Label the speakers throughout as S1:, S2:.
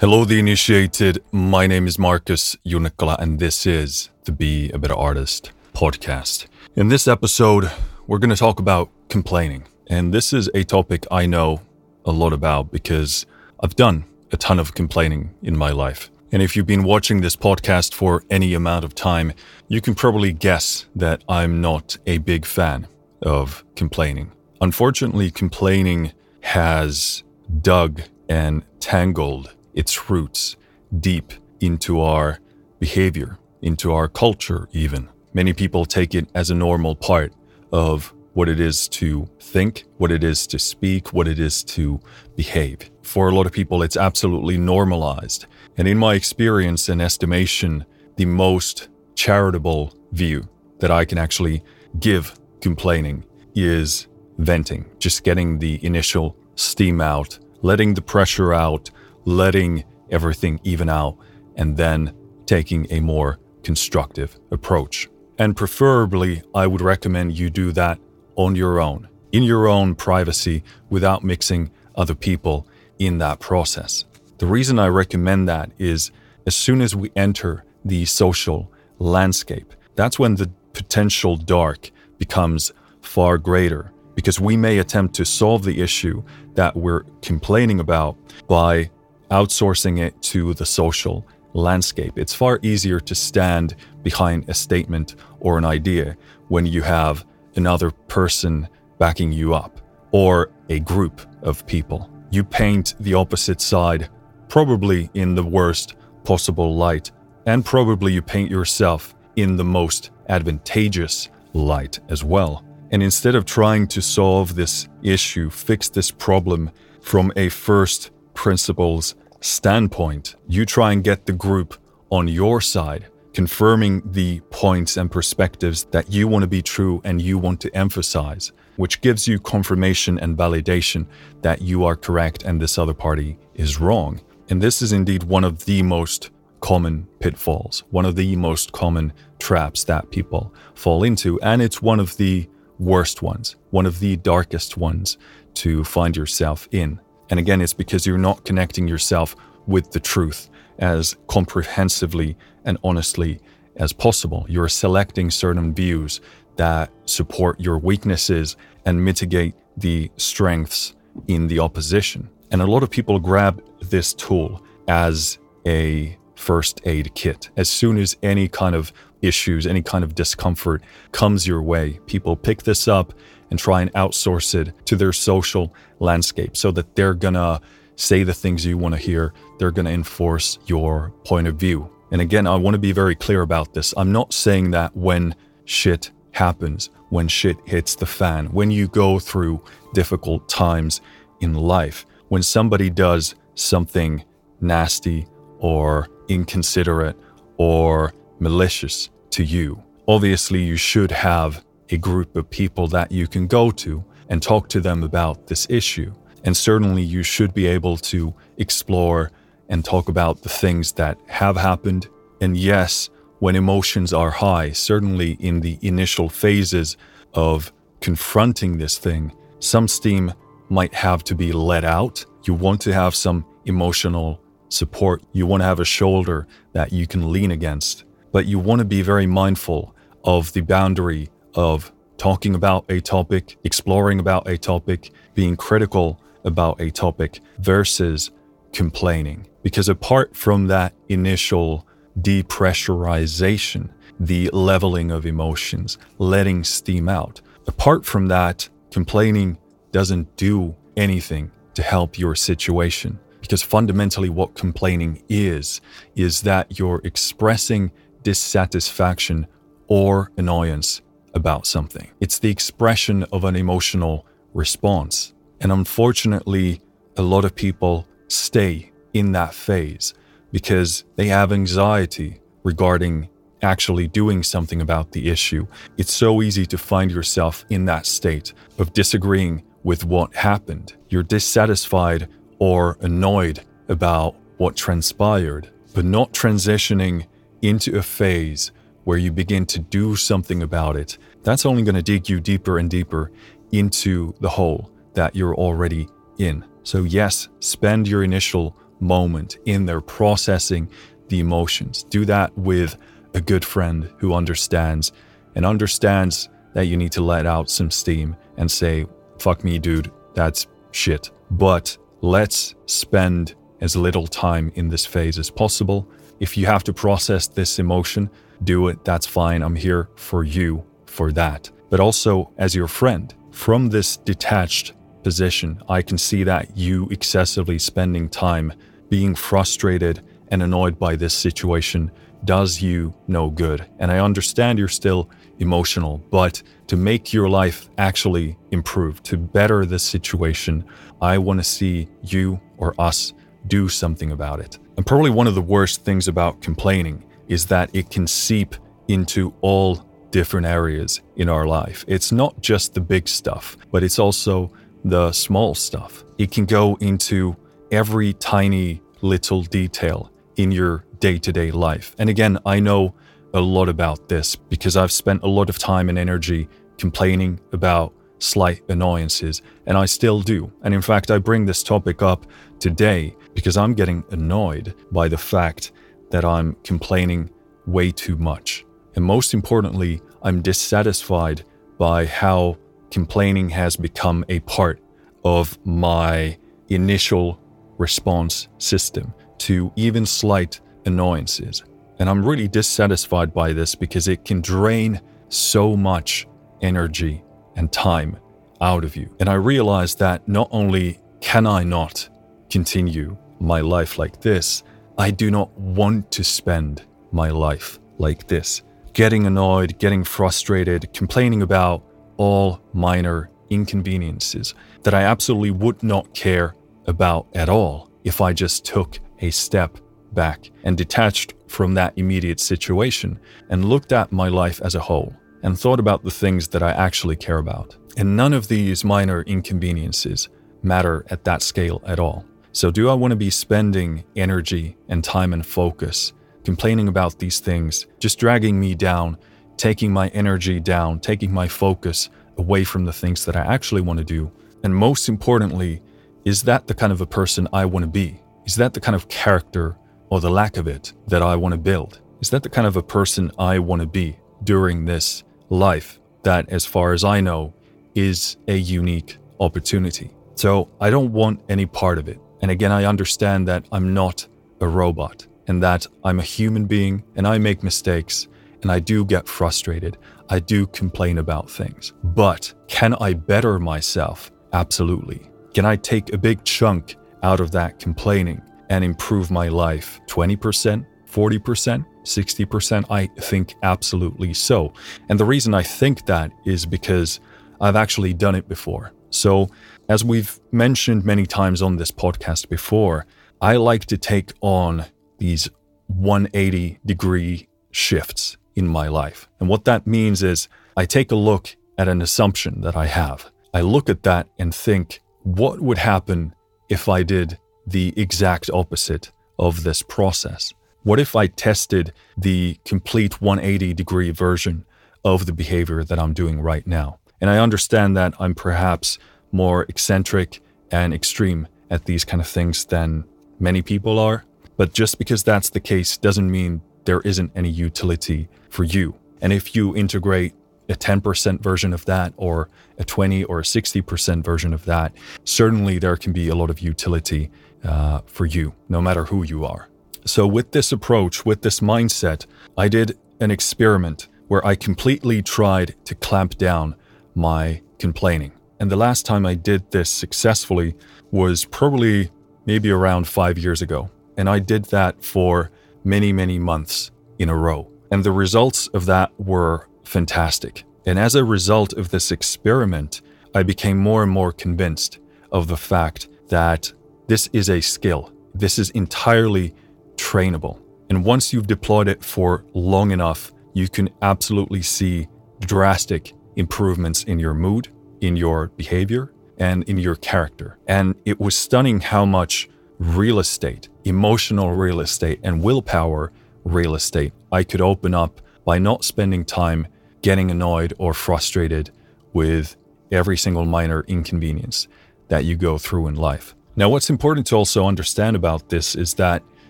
S1: Hello, the initiated. My name is Marcus Junikala, and this is the Be a Better Artist podcast. In this episode, we're going to talk about complaining. And this is a topic I know a lot about because I've done a ton of complaining in my life. And if you've been watching this podcast for any amount of time, you can probably guess that I'm not a big fan of complaining. Unfortunately, complaining has dug and tangled its roots deep into our behavior, into our culture, even. Many people take it as a normal part of what it is to think, what it is to speak, what it is to behave. For a lot of people, it's absolutely normalized. And in my experience and estimation, the most charitable view that I can actually give complaining is venting, just getting the initial steam out, letting the pressure out, letting everything even out, and then taking a more constructive approach. And preferably, I would recommend you do that on your own, in your own privacy, without mixing other people in that process. The reason I recommend that is as soon as we enter the social landscape, that's when the potential dark becomes far greater because we may attempt to solve the issue that we're complaining about by outsourcing it to the social landscape. It's far easier to stand behind a statement or an idea when you have another person backing you up or a group of people. You paint the opposite side probably in the worst possible light, and probably you paint yourself in the most advantageous light as well. And instead of trying to solve this issue, fix this problem from a first principles standpoint, you try and get the group on your side, confirming the points and perspectives that you want to be true and you want to emphasize, which gives you confirmation and validation that you are correct and this other party is wrong. And this is indeed one of the most common pitfalls, one of the most common traps that people fall into. And it's one of the worst ones, one of the darkest ones to find yourself in. And again, it's because you're not connecting yourself with the truth as comprehensively and honestly as possible. You're selecting certain views that support your weaknesses and mitigate the strengths in the opposition. And a lot of people grab this tool as a first aid kit. As soon as any kind of issues, any kind of discomfort comes your way, people pick this up and try and outsource it to their social landscape so that they're gonna say the things you wanna hear, they're gonna enforce your point of view. And again, I wanna be very clear about this. I'm not saying that when shit happens, when shit hits the fan, when you go through difficult times in life, when somebody does something nasty or inconsiderate or malicious to you, obviously you should have a group of people that you can go to and talk to them about this issue. And certainly you should be able to explore and talk about the things that have happened. And yes, when emotions are high, certainly in the initial phases of confronting this thing, some steam might have to be let out. You want to have some emotional support. You want to have a shoulder that you can lean against. But you want to be very mindful of the boundary of talking about a topic, exploring about a topic, being critical about a topic versus complaining. Because apart from that initial depressurization, the leveling of emotions, letting steam out, apart from that, complaining doesn't do anything to help your situation. Because fundamentally, what complaining is, is that you're expressing dissatisfaction or annoyance about something. It's the expression of an emotional response. And unfortunately, a lot of people stay in that phase because they have anxiety regarding actually doing something about the issue. It's so easy to find yourself in that state of disagreeing with what happened. You're dissatisfied or annoyed about what transpired, but not transitioning into a phase where you begin to do something about it, that's only going to dig you deeper and deeper into the hole that you're already in. So, yes, spend your initial moment in there processing the emotions. Do that with a good friend who understands and understands that you need to let out some steam and say, fuck me, dude, that's shit. But let's spend as little time in this phase as possible. If you have to process this emotion, do it. That's fine. I'm here for you for that. But also as your friend, from this detached position, I can see that you excessively spending time being frustrated and annoyed by this situation does you no good. And I understand you're still emotional, but to make your life actually improve, to better this situation, I want to see you or us do something about it. And probably one of the worst things about complaining is that it can seep into all different areas in our life. It's not just the big stuff, but it's also the small stuff. It can go into every tiny little detail in your day to day life. And again, I know a lot about this because I've spent a lot of time and energy complaining about slight annoyances, and I still do. And in fact, I bring this topic up today because I'm getting annoyed by the fact that I'm complaining way too much. And most importantly, I'm dissatisfied by how complaining has become a part of my initial response system to even slight annoyances. And I'm really dissatisfied by this because it can drain so much energy and time out of you. And I realize that not only can I not continue my life like this, I do not want to spend my life like this. Getting annoyed, getting frustrated, complaining about all minor inconveniences that I absolutely would not care about at all if I just took a step back and detached from that immediate situation and looked at my life as a whole and thought about the things that I actually care about. And none of these minor inconveniences matter at that scale at all. So, do I want to be spending energy and time and focus complaining about these things, just dragging me down, taking my energy down, taking my focus away from the things that I actually want to do? And most importantly, is that the kind of a person I want to be? Is that the kind of character or the lack of it that I want to build? Is that the kind of a person I want to be during this life that, as far as I know, is a unique opportunity? So I don't want any part of it. And again, I understand that I'm not a robot and that I'm a human being and I make mistakes and I do get frustrated. I do complain about things. But can I better myself? Absolutely. Can I take a big chunk out of that complaining and improve my life 20%, 40%, 60%? I think absolutely so. And the reason I think that is because I've actually done it before. So, as we've mentioned many times on this podcast before, I like to take on these 180 degree shifts in my life. And what that means is I take a look at an assumption that I have. I look at that and think, what would happen if I did the exact opposite of this process? What if I tested the complete 180 degree version of the behavior that I'm doing right now? And I understand that I'm perhaps more eccentric and extreme at these kind of things than many people are. But just because that's the case doesn't mean there isn't any utility for you. And if you integrate a 10% version of that or a 20 or a 60% version of that, certainly there can be a lot of utility uh, for you, no matter who you are. So, with this approach, with this mindset, I did an experiment where I completely tried to clamp down my complaining. And the last time I did this successfully was probably maybe around five years ago. And I did that for many, many months in a row. And the results of that were fantastic. And as a result of this experiment, I became more and more convinced of the fact that this is a skill. This is entirely trainable. And once you've deployed it for long enough, you can absolutely see drastic improvements in your mood, in your behavior, and in your character. And it was stunning how much real estate, emotional real estate, and willpower real estate I could open up by not spending time getting annoyed or frustrated with every single minor inconvenience that you go through in life. Now, what's important to also understand about this is that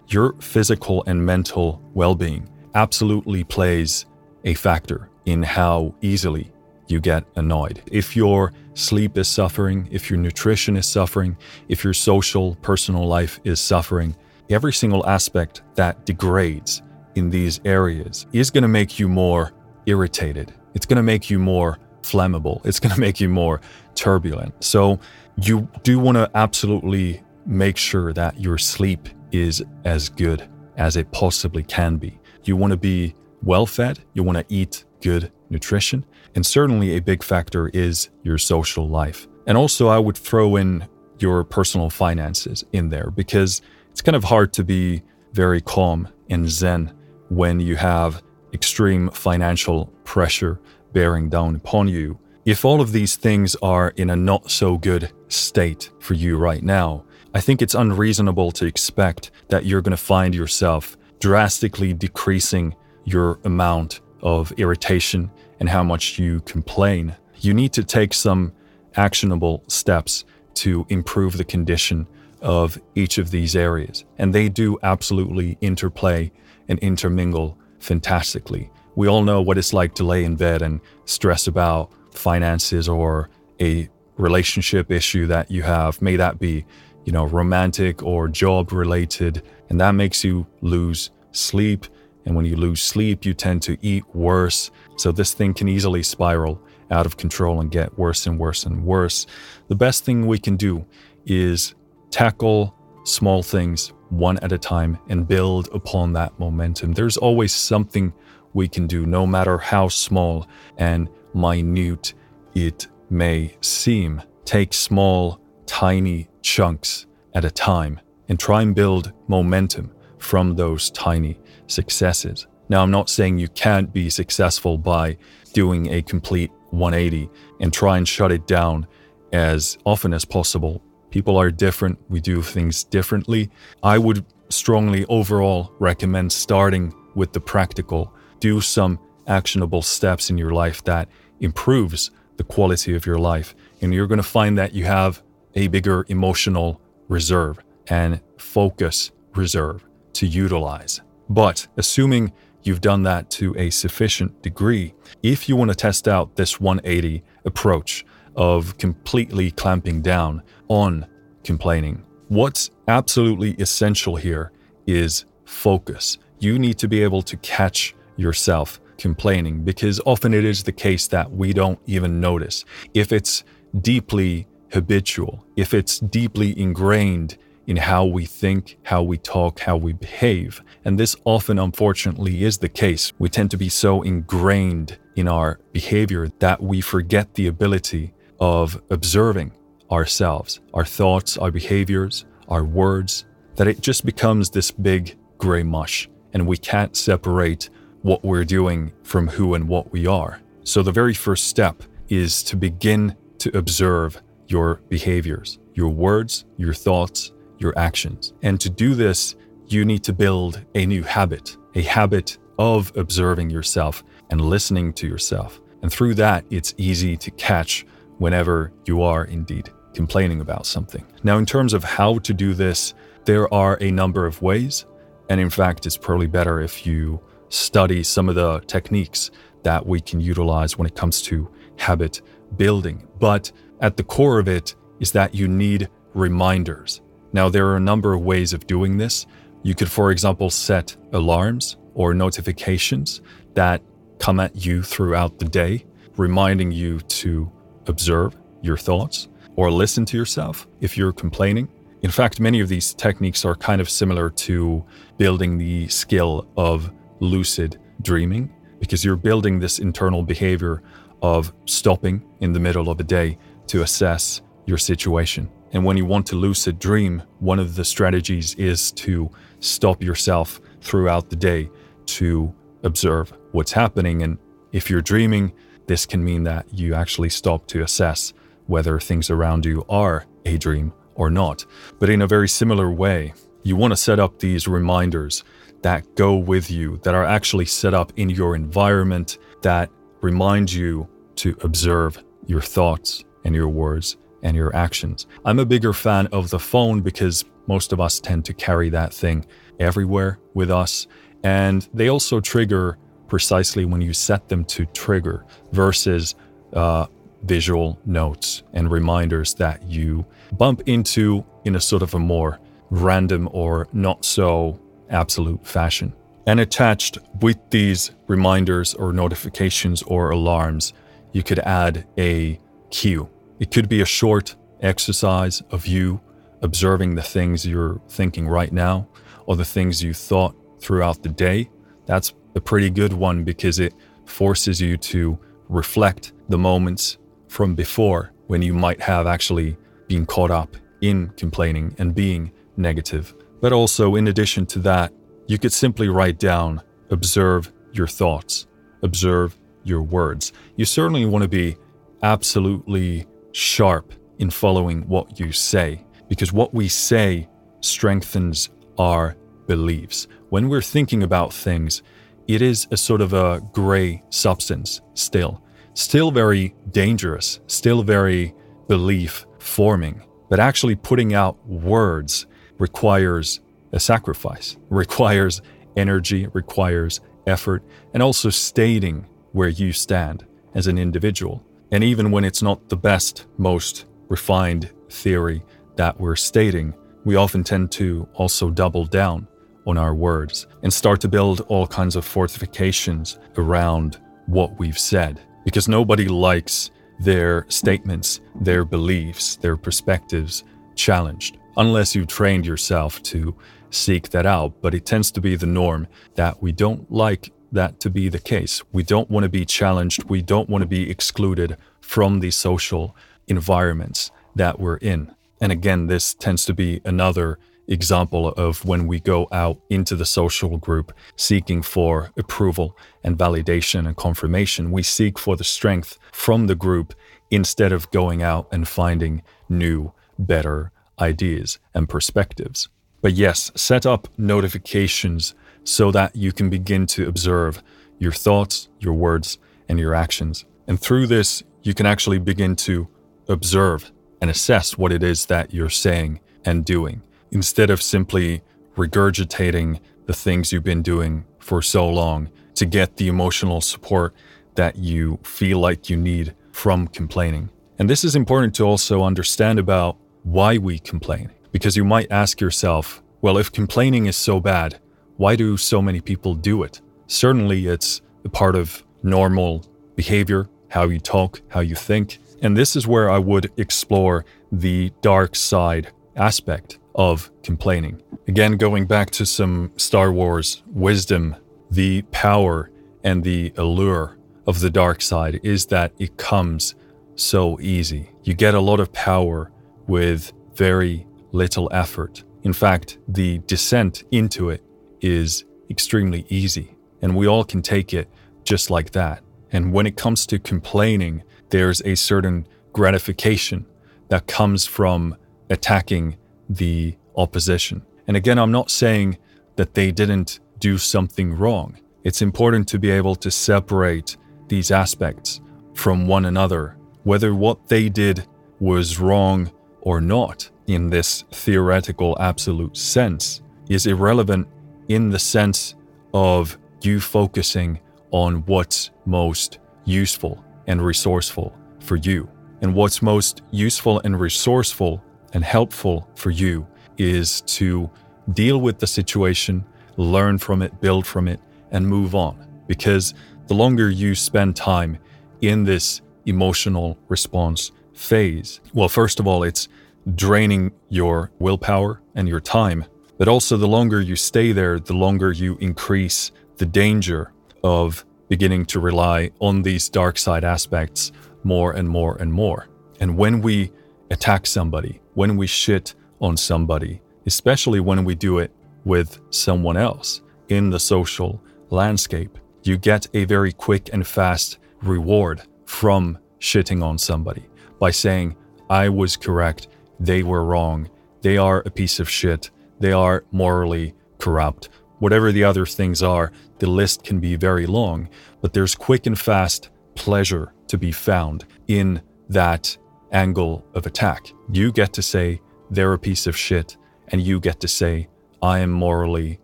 S1: your physical and mental well being absolutely plays a factor in how easily you get annoyed. If your sleep is suffering, if your nutrition is suffering, if your social, personal life is suffering, every single aspect that degrades in these areas is going to make you more irritated. It's going to make you more flammable. It's going to make you more turbulent. So, you do want to absolutely make sure that your sleep is as good as it possibly can be. You want to be well fed, you want to eat good nutrition, and certainly a big factor is your social life. And also, I would throw in your personal finances in there because it's kind of hard to be very calm and zen when you have extreme financial pressure bearing down upon you. If all of these things are in a not so good state for you right now, I think it's unreasonable to expect that you're going to find yourself drastically decreasing your amount of irritation and how much you complain. You need to take some actionable steps to improve the condition of each of these areas. And they do absolutely interplay and intermingle fantastically. We all know what it's like to lay in bed and stress about finances or a relationship issue that you have. May that be, you know, romantic or job related. And that makes you lose sleep. And when you lose sleep, you tend to eat worse. So this thing can easily spiral out of control and get worse and worse and worse. The best thing we can do is tackle small things one at a time and build upon that momentum. There's always something we can do, no matter how small and minute it may seem. Take small, tiny chunks at a time and try and build momentum from those tiny successes. Now, I'm not saying you can't be successful by doing a complete 180 and try and shut it down as often as possible People are different, we do things differently. I would strongly overall recommend starting with the practical. Do some actionable steps in your life that improves the quality of your life. And you're going to find that you have a bigger emotional reserve and focus reserve to utilize. But assuming you've done that to a sufficient degree, if you want to test out this 180 approach, of completely clamping down on complaining. What's absolutely essential here is focus. You need to be able to catch yourself complaining because often it is the case that we don't even notice. If it's deeply habitual, if it's deeply ingrained in how we think, how we talk, how we behave, and this often unfortunately is the case, we tend to be so ingrained in our behavior that we forget the ability of observing ourselves, our thoughts, our behaviors, our words, that it just becomes this big gray mush. And we can't separate what we're doing from who and what we are. So, the very first step is to begin to observe your behaviors, your words, your thoughts, your actions. And to do this, you need to build a new habit, a habit of observing yourself and listening to yourself. And through that, it's easy to catch whenever you are indeed complaining about something. Now, in terms of how to do this, there are a number of ways. And in fact, it's probably better if you study some of the techniques that we can utilize when it comes to habit building. But at the core of it is that you need reminders. Now, there are a number of ways of doing this. You could, for example, set alarms or notifications that come at you throughout the day, reminding you to observe your thoughts or listen to yourself if you're complaining. In fact, many of these techniques are kind of similar to building the skill of lucid dreaming because you're building this internal behavior of stopping in the middle of a day to assess your situation. And when you want to lucid dream, one of the strategies is to stop yourself throughout the day to observe what's happening. And if you're dreaming, this can mean that you actually stop to assess whether things around you are a dream or not. But in a very similar way, you want to set up these reminders that go with you, that are actually set up in your environment, that remind you to observe your thoughts and your words and your actions. I'm a bigger fan of the phone because most of us tend to carry that thing everywhere with us. And they also trigger precisely when you set them to trigger versus uh, visual notes and reminders that you bump into in a sort of a more random or not so absolute fashion. And attached with these reminders or notifications or alarms, you could add a cue. It could be a short exercise of you observing the things you're thinking right now or the things you thought throughout the day. That's a pretty good one because it forces you to reflect the moments from before when you might have actually been caught up in complaining and being negative. But also, in addition to that, you could simply write down, observe your thoughts, observe your words. You certainly want to be absolutely sharp in following what you say, because what we say strengthens our beliefs. When we're thinking about things, it is a sort of a gray substance still, still very dangerous, still very belief forming. But actually putting out words requires a sacrifice, requires energy, requires effort, and also stating where you stand as an individual. And even when it's not the best, most refined theory that we're stating, we often tend to also double down on our words and start to build all kinds of fortifications around what we've said. Because nobody likes their statements, their beliefs, their perspectives challenged, unless you've trained yourself to seek that out. But it tends to be the norm that we don't like that to be the case. We don't want to be challenged. We don't want to be excluded from the social environments that we're in. And again, this tends to be another example of when we go out into the social group seeking for approval and validation and confirmation. We seek for the strength from the group instead of going out and finding new, better ideas and perspectives. But yes, set up notifications so that you can begin to observe your thoughts, your words, and your actions. And through this, you can actually begin to observe and assess what it is that you're saying and doing instead of simply regurgitating the things you've been doing for so long to get the emotional support that you feel like you need from complaining. And this is important to also understand about why we complain, because you might ask yourself, well, if complaining is so bad, why do so many people do it? Certainly, it's a part of normal behavior, how you talk, how you think. And this is where I would explore the dark side aspect of complaining. Again, going back to some Star Wars wisdom, the power and the allure of the dark side is that it comes so easy. You get a lot of power with very little effort. In fact, the descent into it is extremely easy, and we all can take it just like that. And when it comes to complaining, there's a certain gratification that comes from attacking the opposition. And again, I'm not saying that they didn't do something wrong. It's important to be able to separate these aspects from one another, whether what they did was wrong or not in this theoretical absolute sense is irrelevant in the sense of you focusing on what's most useful and resourceful for you. And what's most useful and resourceful and helpful for you is to deal with the situation, learn from it, build from it, and move on. Because the longer you spend time in this emotional response phase, well, first of all, it's draining your willpower and your time. But also, the longer you stay there, the longer you increase the danger of beginning to rely on these dark side aspects more and more and more. And when we attack somebody, when we shit on somebody, especially when we do it with someone else in the social landscape, you get a very quick and fast reward from shitting on somebody by saying, I was correct, they were wrong, they are a piece of shit, they are morally corrupt. Whatever the other things are, the list can be very long, but there's quick and fast pleasure to be found in that angle of attack. You get to say they're a piece of shit, and you get to say I am morally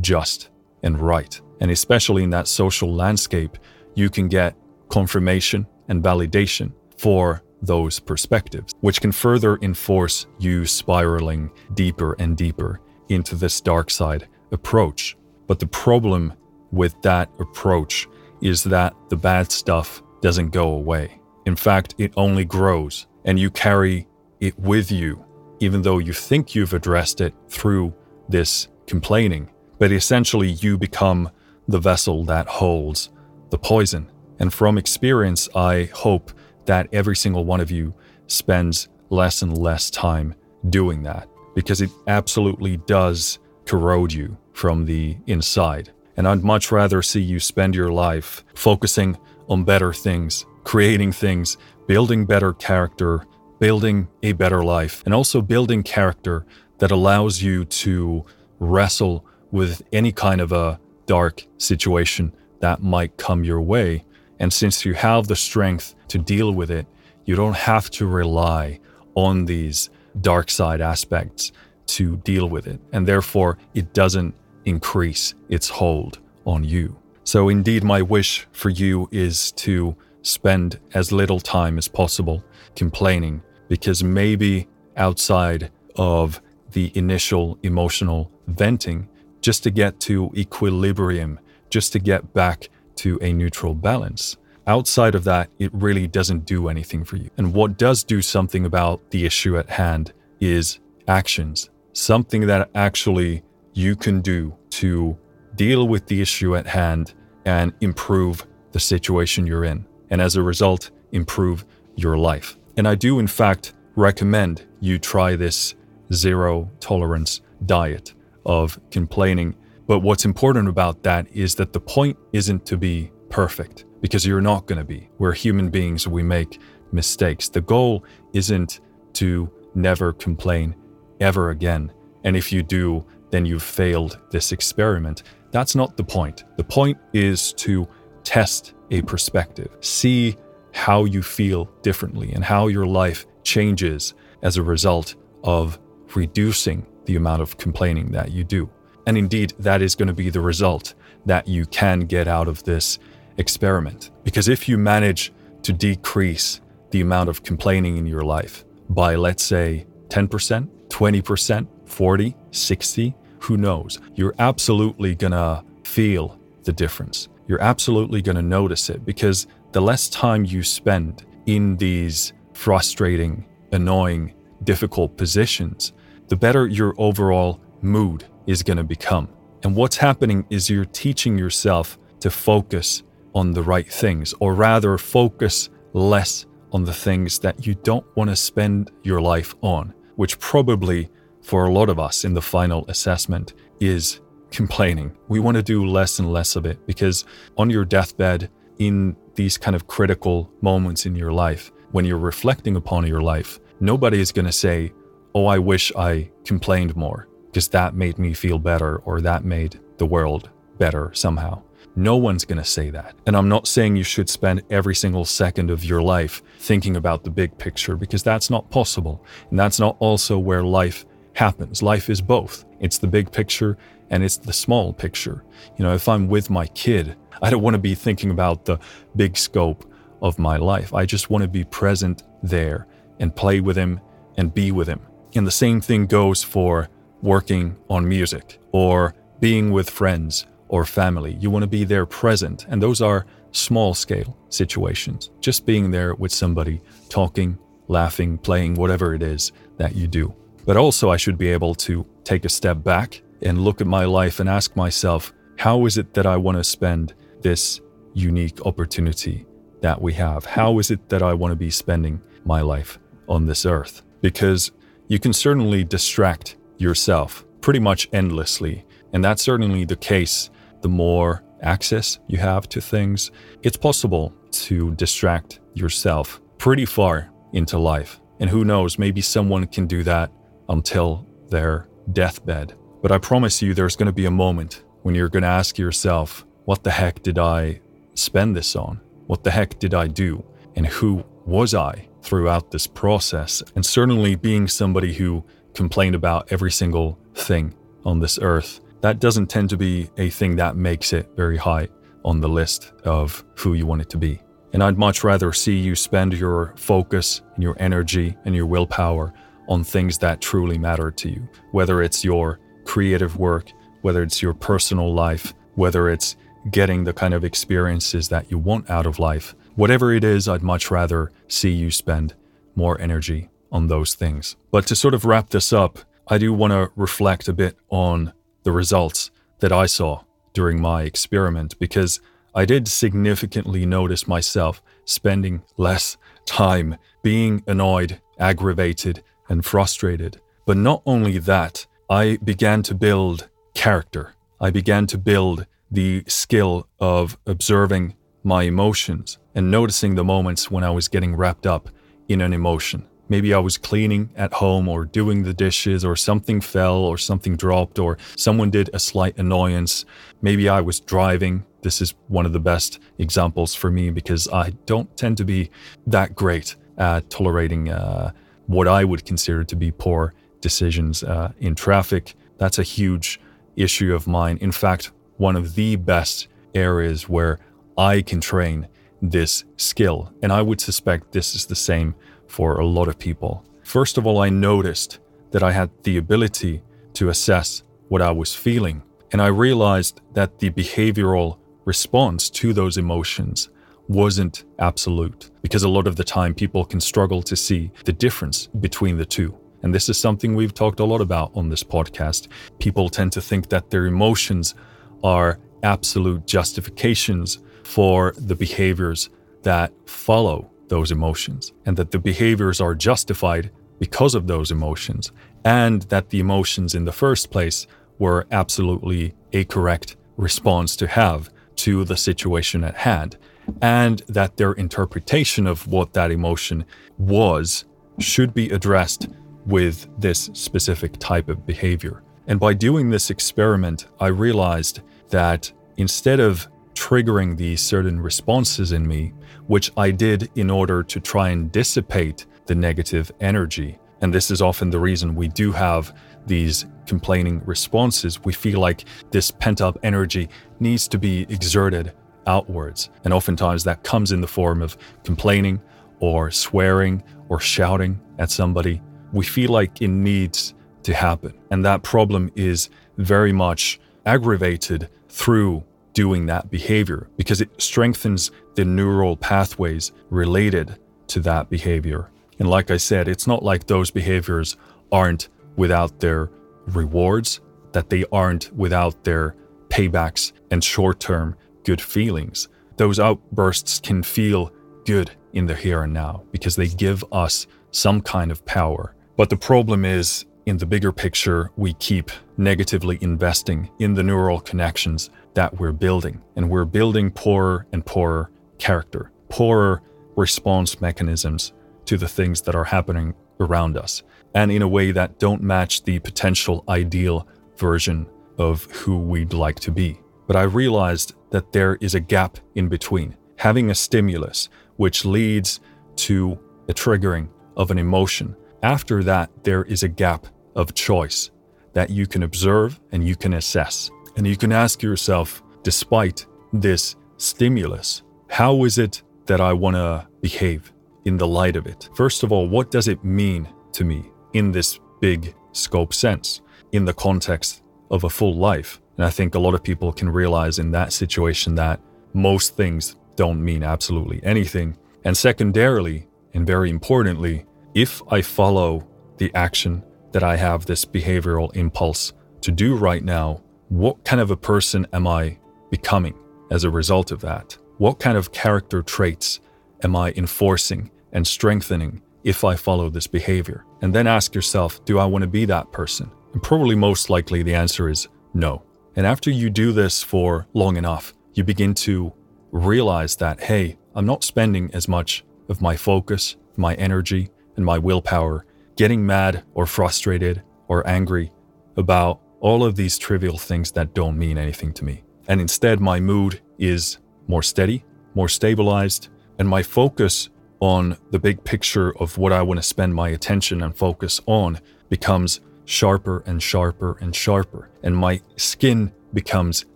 S1: just and right. And especially in that social landscape, you can get confirmation and validation for those perspectives, which can further enforce you spiraling deeper and deeper into this dark side approach. But the problem with that approach is that the bad stuff doesn't go away. In fact, it only grows, and you carry it with you, even though you think you've addressed it through this complaining. But essentially, you become the vessel that holds the poison. And from experience, I hope that every single one of you spends less and less time doing that because it absolutely does corrode you from the inside. And I'd much rather see you spend your life focusing on better things, creating things, building better character, building a better life, and also building character that allows you to wrestle with any kind of a dark situation that might come your way. And since you have the strength to deal with it, you don't have to rely on these dark side aspects to deal with it. And therefore, it doesn't increase its hold on you. So, indeed, my wish for you is to spend as little time as possible complaining, because maybe outside of the initial emotional venting, just to get to equilibrium, just to get back to a neutral balance. Outside of that, it really doesn't do anything for you. And what does do something about the issue at hand is actions, something that actually you can do to deal with the issue at hand and improve the situation you're in. And as a result, improve your life. And I do, in fact, recommend you try this zero tolerance diet of complaining. But what's important about that is that the point isn't to be perfect because you're not going to be. We're human beings, we make mistakes. The goal isn't to never complain ever again. And if you do, then you've failed this experiment. That's not the point. The point is to test a perspective, see how you feel differently and how your life changes as a result of reducing the amount of complaining that you do. And indeed, that is going to be the result that you can get out of this experiment. Because if you manage to decrease the amount of complaining in your life by, let's say, 10%, 20%, 40, 60, who knows? You're absolutely to feel the difference. You're absolutely to notice it because the less time you spend in these frustrating, annoying, difficult positions, the better your overall mood is to become. And what's happening is you're teaching yourself to focus on the right things, or rather, focus less on the things that you don't want to spend your life on, which probably for a lot of us in the final assessment is complaining. We want to do less and less of it because on your deathbed, in these kind of critical moments in your life, when you're reflecting upon your life, nobody is going to say, Oh, I wish I complained more because that made me feel better or that made the world better somehow. No one's going to say that. And I'm not saying you should spend every single second of your life thinking about the big picture because that's not possible. And that's not also where life happens. Life is both. It's the big picture and it's the small picture. You know, if I'm with my kid, I don't want to be thinking about the big scope of my life. I just want to be present there and play with him and be with him. And the same thing goes for working on music or being with friends or family. You want to be there present. And those are small scale situations. Just being there with somebody, talking, laughing, playing, whatever it is that you do. But also, I should be able to take a step back and look at my life and ask myself, how is it that I want to spend this unique opportunity that we have? How is it that I want to be spending my life on this earth? Because you can certainly distract yourself pretty much endlessly. And that's certainly the case the more access you have to things. It's possible to distract yourself pretty far into life. And who knows, maybe someone can do that until their deathbed. But I promise you, there's going to be a moment when you're going to ask yourself, what the heck did I spend this on? What the heck did I do? And who was I throughout this process. And certainly being somebody who complained about every single thing on this earth, that doesn't tend to be a thing that makes it very high on the list of who you want it to be. And I'd much rather see you spend your focus and your energy and your willpower on things that truly matter to you, whether it's your creative work, whether it's your personal life, whether it's getting the kind of experiences that you want out of life. Whatever it is, I'd much rather see you spend more energy on those things. But to sort of wrap this up, I do want to reflect a bit on the results that I saw during my experiment because I did significantly notice myself spending less time being annoyed, aggravated, and frustrated. But not only that, I began to build character. I began to build the skill of observing my emotions and noticing the moments when I was getting wrapped up in an emotion. Maybe I was cleaning at home or doing the dishes, or something fell, or something dropped, or someone did a slight annoyance. Maybe I was driving. This is one of the best examples for me because I don't tend to be that great at tolerating uh, what I would consider to be poor decisions uh, in traffic. That's a huge issue of mine. In fact, one of the best areas where I can train this skill. And I would suspect this is the same for a lot of people. First of all, I noticed that I had the ability to assess what I was feeling. And I realized that the behavioral response to those emotions wasn't absolute because a lot of the time people can struggle to see the difference between the two. And this is something we've talked a lot about on this podcast. People tend to think that their emotions are absolute justifications for the behaviors that follow those emotions, and that the behaviors are justified because of those emotions, and that the emotions in the first place were absolutely a correct response to have to the situation at hand, and that their interpretation of what that emotion was should be addressed with this specific type of behavior. And by doing this experiment, I realized that instead of triggering these certain responses in me, which I did in order to try and dissipate the negative energy. And this is often the reason we do have these complaining responses. We feel like this pent up energy needs to be exerted outwards. And oftentimes that comes in the form of complaining or swearing or shouting at somebody. We feel like it needs to happen. And that problem is very much aggravated through doing that behavior because it strengthens the neural pathways related to that behavior. And like I said, it's not like those behaviors aren't without their rewards, that they aren't without their paybacks and short term good feelings. Those outbursts can feel good in the here and now because they give us some kind of power. But the problem is, in the bigger picture, we keep negatively investing in the neural connections that we're building. And we're building poorer and poorer character, poorer response mechanisms to the things that are happening around us, and in a way that don't match the potential ideal version of who we'd like to be. But I realized that there is a gap in between. Having a stimulus, which leads to a triggering of an emotion. After that, there is a gap of choice that you can observe and you can assess. And you can ask yourself, despite this stimulus, how is it that I want to behave in the light of it? First of all, what does it mean to me in this big scope sense, in the context of a full life? And I think a lot of people can realize in that situation that most things don't mean absolutely anything. And secondarily, and very importantly, if I follow the action that I have this behavioral impulse to do right now, what kind of a person am I becoming as a result of that? What kind of character traits am I enforcing and strengthening if I follow this behavior? And then ask yourself, do I want to be that person? And probably most likely the answer is no. And after you do this for long enough, you begin to realize that, hey, I'm not spending as much of my focus, my energy, and my willpower getting mad or frustrated or angry about all of these trivial things that don't mean anything to me. And instead, my mood is more steady, more stabilized, and my focus on the big picture of what I want to spend my attention and focus on becomes sharper and sharper and sharper. And my skin becomes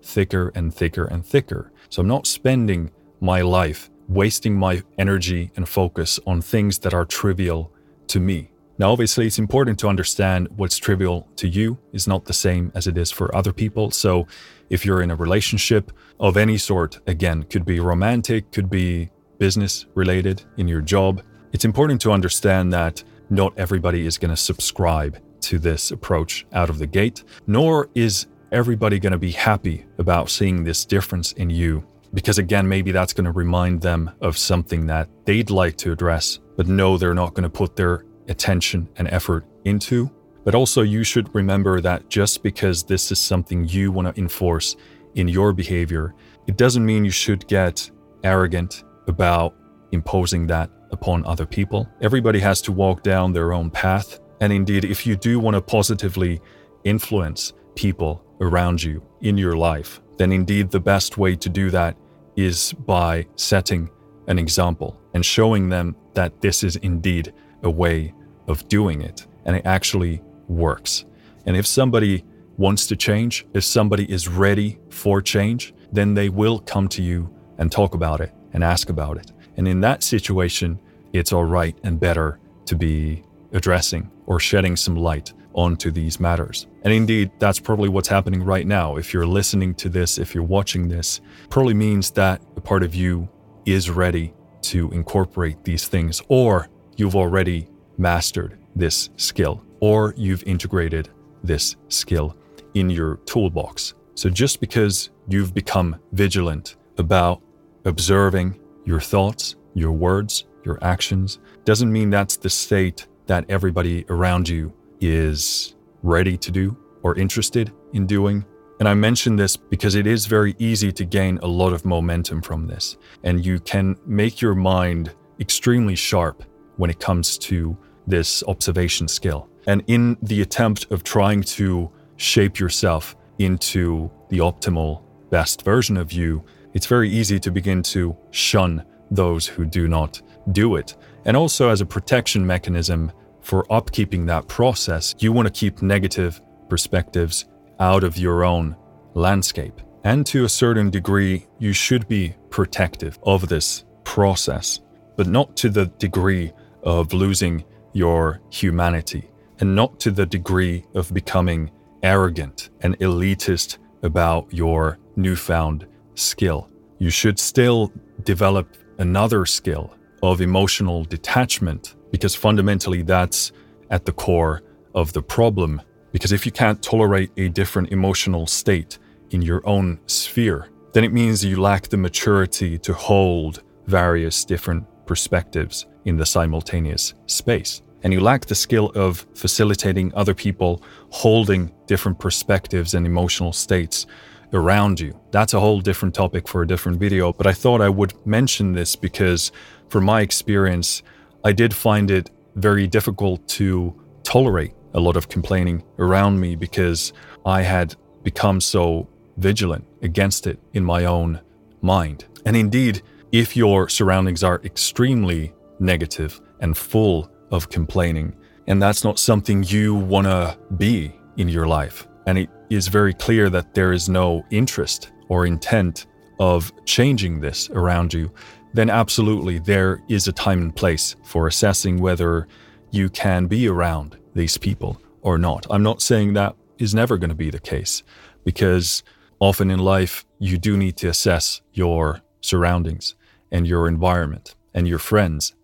S1: thicker and thicker and thicker. So I'm not spending my life wasting my energy and focus on things that are trivial to me. Now, obviously, it's important to understand what's trivial to you is not the same as it is for other people. So, if you're in a relationship of any sort, again, could be romantic, could be business related in your job, it's important to understand that not everybody is going to subscribe to this approach out of the gate, nor is everybody going to be happy about seeing this difference in you. Because again, maybe that's going to remind them of something that they'd like to address, but no, they're not going to put their attention and effort into. But also, you should remember that just because this is something you want to enforce in your behavior, it doesn't mean you should get arrogant about imposing that upon other people. Everybody has to walk down their own path. And indeed, if you do want to positively influence people around you in your life, then indeed the best way to do that is by setting an example and showing them that this is indeed a way of doing it and it actually works. And if somebody wants to change, if somebody is ready for change, then they will come to you and talk about it and ask about it. And in that situation, it's all right and better to be addressing or shedding some light onto these matters. And indeed, that's probably what's happening right now. If you're listening to this, if you're watching this, probably means that a part of you is ready to incorporate these things, or you've already mastered this skill, or you've integrated this skill in your toolbox. So just because you've become vigilant about observing your thoughts, your words, your actions, doesn't mean that's the state that everybody around you is ready to do or interested in doing. And I mention this because it is very easy to gain a lot of momentum from this. And you can make your mind extremely sharp when it comes to this observation skill. And in the attempt of trying to shape yourself into the optimal, best version of you, it's very easy to begin to shun those who do not do it. And also, as a protection mechanism for upkeeping that process, you want to keep negative perspectives out of your own landscape. And to a certain degree, you should be protective of this process, but not to the degree of losing your humanity, and not to the degree of becoming arrogant and elitist about your newfound skill. You should still develop another skill of emotional detachment because fundamentally that's at the core of the problem. Because if you can't tolerate a different emotional state in your own sphere, then it means you lack the maturity to hold various different perspectives in the simultaneous space. And you lack the skill of facilitating other people holding different perspectives and emotional states around you. That's a whole different topic for a different video, but I thought I would mention this because, from my experience, I did find it very difficult to tolerate a lot of complaining around me because I had become so vigilant against it in my own mind. And indeed, if your surroundings are extremely negative and full of complaining, and that's not something you want to be in your life, and it is very clear that there is no interest or intent of changing this around you, then absolutely there is a time and place for assessing whether you can be around these people or not. I'm not saying that is never going to be the case because often in life you do need to assess your surroundings and your environment and your friends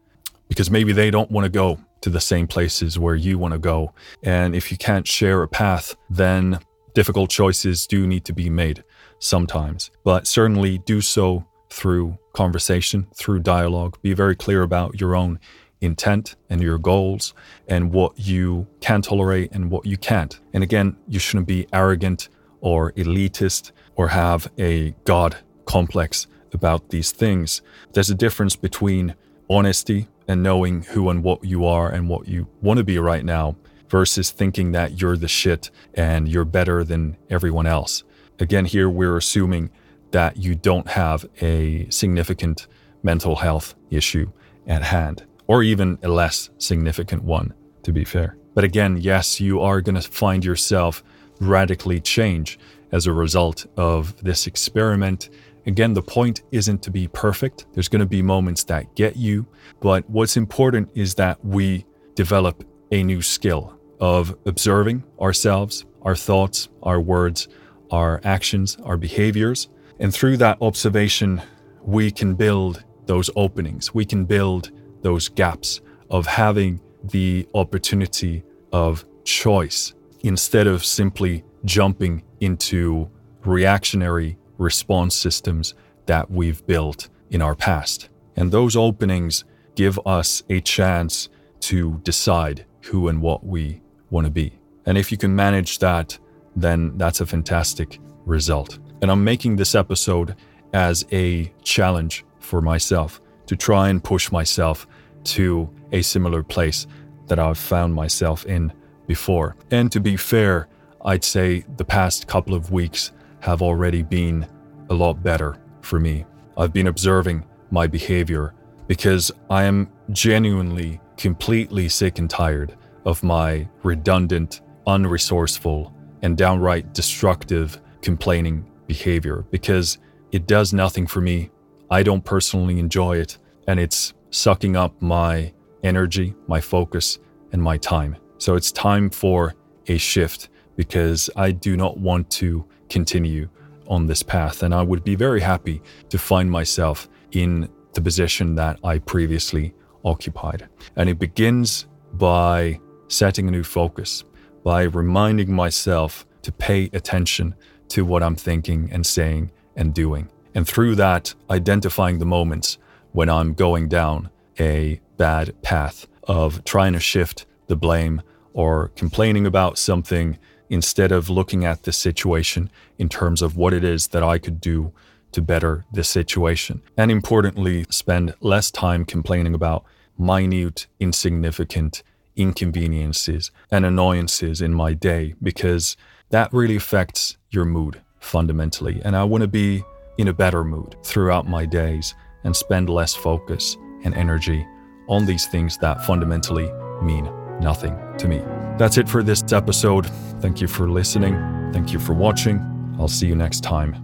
S1: because maybe they don't want to go to the same places where you want to go. And if you can't share a path, then difficult choices do need to be made sometimes, but certainly do so through conversation, through dialogue. Be very clear about your own intent and your goals and what you can tolerate and what you can't. And again, you shouldn't be arrogant or elitist or have a God complex about these things. There's a difference between honesty and knowing who and what you are and what you want to be right now versus thinking that you're the shit and you're better than everyone else. Again, here we're assuming that you don't have a significant mental health issue at hand, or even a less significant one, to be fair. But again, yes, you are going to find yourself radically change as a result of this experiment. Again, the point isn't to be perfect. There's going to be moments that get you, but what's important is that we develop a new skill of observing ourselves, our thoughts, our words, our actions, our behaviors. And through that observation, we can build those openings. We can build those gaps of having the opportunity of choice instead of simply jumping into reactionary response systems that we've built in our past. And those openings give us a chance to decide who and what we want to be. And if you can manage that, then that's a fantastic result. And I'm making this episode as a challenge for myself to try and push myself to a similar place that I've found myself in before. And to be fair, I'd say the past couple of weeks have already been a lot better for me. I've been observing my behavior because I am genuinely completely sick and tired of my redundant, unresourceful, and downright destructive complaining behavior because it does nothing for me. I don't personally enjoy it, and it's sucking up my energy, my focus, and my time. So it's time for a shift because I do not want to continue on this path. And I would be very happy to find myself in the position that I previously occupied. And it begins by setting a new focus, by reminding myself to pay attention to what I'm thinking and saying and doing. And through that, identifying the moments when I'm going down a bad path of trying to shift the blame or complaining about something instead of looking at the situation in terms of what it is that I could do to better the situation. And importantly, spend less time complaining about minute, insignificant inconveniences and annoyances in my day because that really affects your mood fundamentally. And I want to be in a better mood throughout my days and spend less focus and energy on these things that fundamentally mean nothing to me. That's it for this episode. Thank you for listening. Thank you for watching. I'll see you next time.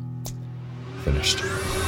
S1: Finished.